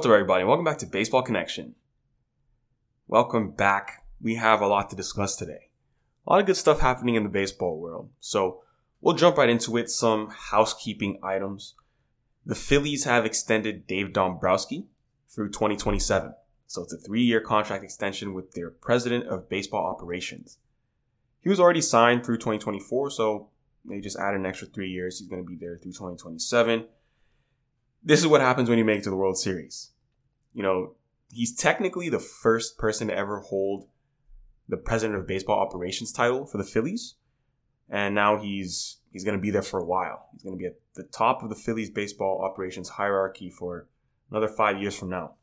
What's up, everybody? Welcome back to Baseball Connection. Welcome back. We have a lot to discuss today. A lot of good stuff happening in the baseball world. So we'll jump right into it. Some housekeeping items. The Phillies have extended Dave Dombrowski through 2027. So it's a three year contract extension with their president of baseball operations. He was already signed through 2024, so they just added an extra three years. He's going to be there through 2027 this is what happens when you make it to the World Series. You know, he's technically the first person to ever hold the president of baseball operations title for the Phillies. And now he's he's going to be there for a while. He's going to be at the top of the Phillies baseball operations hierarchy for another 5 years from now.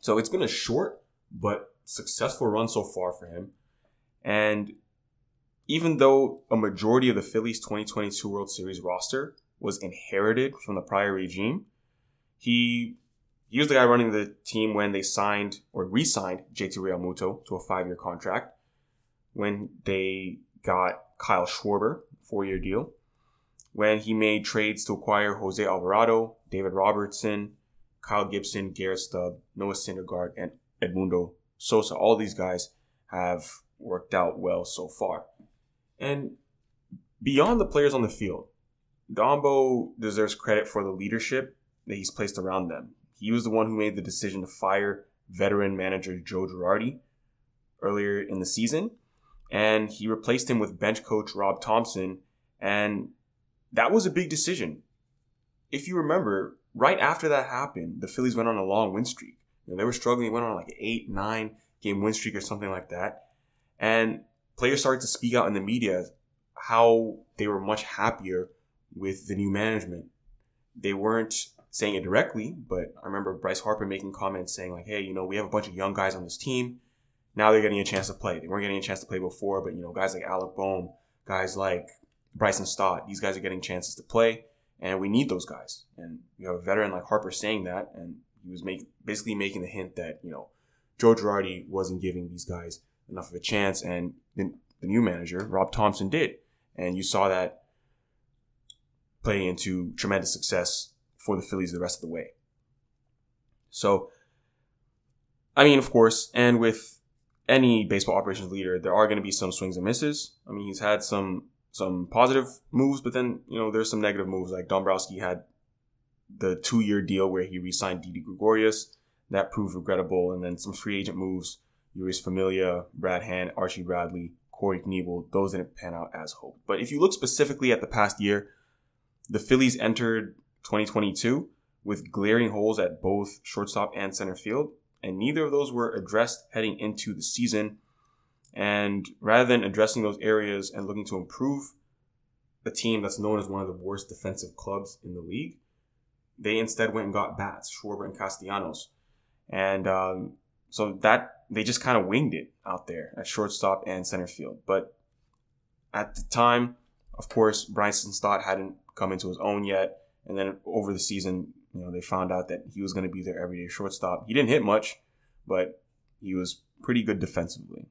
So it's been a short but successful run so far for him. And even though a majority of the Phillies 2022 World Series roster was inherited from the prior regime. He he was the guy running the team when they signed or re-signed JT Realmuto to a five-year contract. When they got Kyle Schwarber, four-year deal. When he made trades to acquire Jose Alvarado, David Robertson, Kyle Gibson, Garrett Stubb, Noah Syndergaard, and Edmundo Sosa. All these guys have worked out well so far. And beyond the players on the field, Dombo deserves credit for the leadership that he's placed around them. He was the one who made the decision to fire veteran manager Joe Girardi earlier in the season, and he replaced him with bench coach Rob Thomson, and that was a big decision. If you remember, right after that happened, the Phillies went on a long win streak. You know, they were struggling, they went on like an eight, nine game win streak or something like that. And players started to speak out in the media how they were much happier with the new management. They weren't saying it directly, but I remember Bryce Harper making comments saying like, "Hey, you know, we have a bunch of young guys on this team. Now they're getting a chance to play. They weren't getting a chance to play before, but you know, guys like Alec Bohm, guys like Bryson Stott, these guys are getting chances to play, and we need those guys. And you have a veteran like Harper saying that, and he was make, basically making the hint that you know Joe Girardi wasn't giving these guys enough of a chance, and the, the new manager Rob Thomson, did, and you saw that play into tremendous success for the Phillies the rest of the way. So, I mean, of course, and with any baseball operations leader, there are going to be some swings and misses. I mean, he's had some some positive moves, but then you know there's some negative moves. Like Dombrowski had the two year deal where he re-signed Didi Gregorius, that proved regrettable, and then some free agent moves: Jeurys Familia, Brad Hand, Archie Bradley, Corey Knebel. Those didn't pan out as hoped. But if you look specifically at the past year, the Phillies entered 2022 with glaring holes at both shortstop and center field, and neither of those were addressed heading into the season. And rather than addressing those areas and looking to improve a team that's known as one of the worst defensive clubs in the league, they instead went and got bats, Schwarber and Castellanos. And um, so that they just kind of winged it out there at shortstop and center field. But at the time, of course, Bryson Stott hadn't come into his own yet. And then over the season, you know, they found out that he was going to be their everyday shortstop. He didn't hit much, but he was pretty good defensively.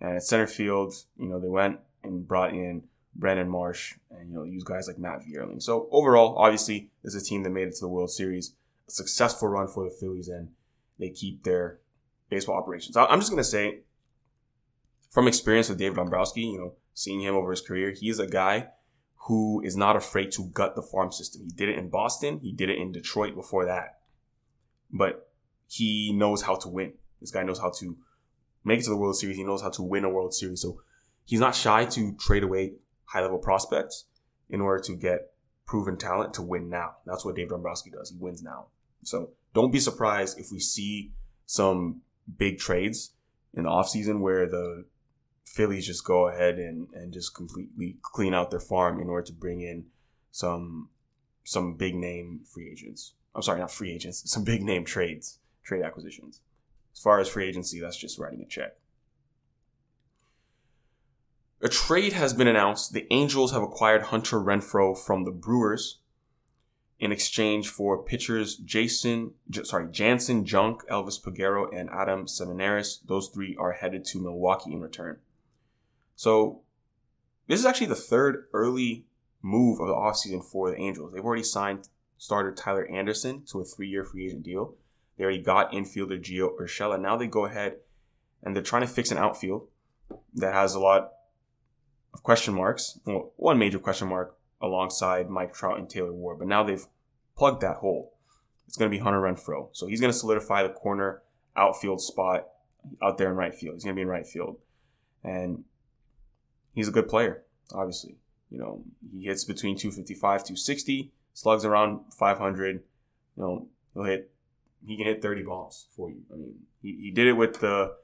And at center field, you know, they went and brought in Brandon Marsh and, you know, use guys like Matt Vierling. So overall, obviously, this is a team that made it to the World Series. A successful run for the Phillies, and they keep their baseball operations. I'm just going to say, from experience with David Dombrowski, you know, seeing him over his career, he's a guy who is not afraid to gut the farm system. He did it in Boston. He did it in Detroit before that. But he knows how to win. This guy knows how to make it to the World Series. He knows how to win a World Series. So he's not shy to trade away high level prospects in order to get proven talent to win now. That's what Dave Dombrowski does. He wins now. So don't be surprised if we see some big trades in the offseason where the Phillies just go ahead and, and just completely clean out their farm in order to bring in some some big name free agents. I'm sorry, not free agents, some big name trades, trade acquisitions. As far as free agency, that's just writing a check. A trade has been announced. The Angels have acquired Hunter Renfroe from the Brewers in exchange for pitchers Jason, sorry, Jansen Junk, Elvis Peguero, and Adam Seminaris. Those three are headed to Milwaukee in return. So this is actually the third early move of the offseason for the Angels. They've already signed starter Tyler Anderson to a three-year free agent deal. They already got infielder Gio Urshela. Now they go ahead and they're trying to fix an outfield that has a lot of question marks. Well, one major question mark alongside Mike Trout and Taylor Ward, but now they've plugged that hole. It's going to be Hunter Renfroe. So he's going to solidify the corner outfield spot out there in right field. He's going to be in right field. And he's a good player, obviously. You know, he hits between 255, 260, slugs around 500. You know, he'll hit, he can hit 30 balls for you. I mean, he, he did it with the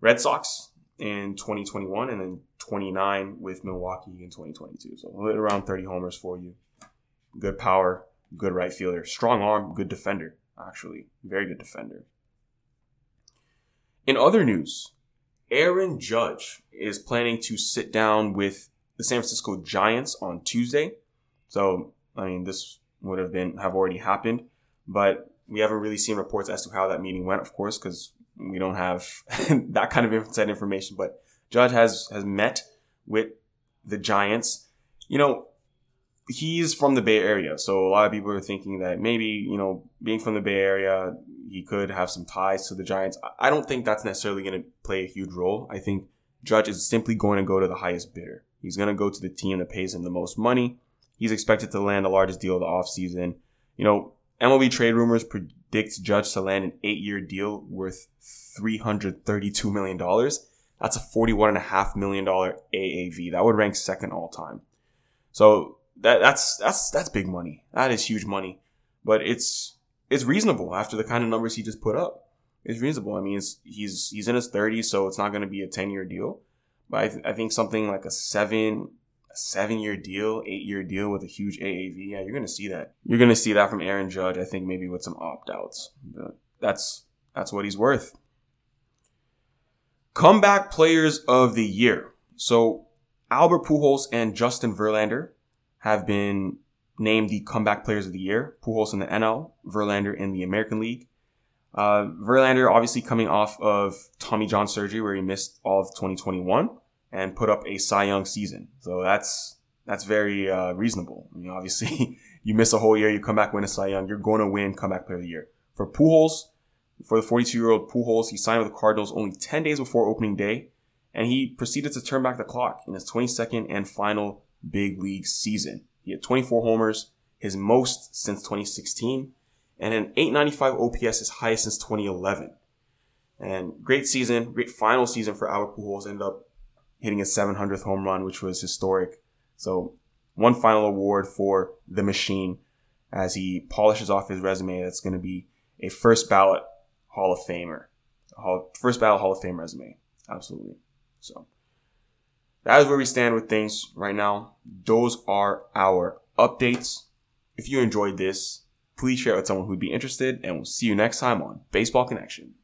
Red Sox in 2021 and then 29 with Milwaukee in 2022. So he'll hit around 30 homers for you. Good power, good right fielder, strong arm, good defender, actually. Very good defender. In other news, Aaron Judge is planning to sit down with the San Francisco Giants on Tuesday. So, I mean, this would have been have already happened, but we haven't really seen reports as to how that meeting went, of course, because we don't have that kind of inside information. But Judge has has met with the Giants. You know, he's from the Bay Area, so a lot of people are thinking that maybe you know, being from the Bay Area, he could have some ties to the Giants. I don't think that's necessarily going to play a huge role. I think Judge is simply going to go to the highest bidder. He's going to go to the team that pays him the most money. He's expected to land the largest deal of the offseason. You know, MLB trade rumors predict Judge to land an eight-year deal worth $332 million. That's a $41.5 million AAV. That would rank second all time. So that, that's, that's, that's big money. That is huge money. But it's, it's reasonable after the kind of numbers he just put up. It's reasonable. I mean, he's, he's in his 30s, so it's not going to be a 10 year deal. But I, th- I think something like a seven, a seven year deal, eight year deal with a huge AAV. Yeah, you're going to see that. You're going to see that from Aaron Judge. I think maybe with some opt outs. That's that's what he's worth. Comeback players of the year. So Albert Pujols and Justin Verlander have been named the comeback players of the year. Pujols in the NL, Verlander in the American League. Uh, Verlander obviously coming off of Tommy John surgery where he missed all of 2021 and put up a Cy Young season. So that's that's very uh, reasonable. I mean, obviously, you miss a whole year, you come back win a Cy Young, you're going to win comeback player of the year. For Pujols, for the 42 year old Pujols, he signed with the Cardinals only 10 days before opening day, and he proceeded to turn back the clock in his 22nd and final big league season. He had 24 homers, his most since 2016, and an 895 OPS, his highest since 2011. And great season, great final season for Albert Pujols. Ended up hitting his 700th home run, which was historic. So one final award for the machine as he polishes off his resume. That's going to be a first ballot Hall of Famer, Hall, first ballot Hall of Fame resume. Absolutely. So that is where we stand with things right now. Those are our updates. If you enjoyed this, please share it with someone who'd be interested, and we'll see you next time on Baseball Connection.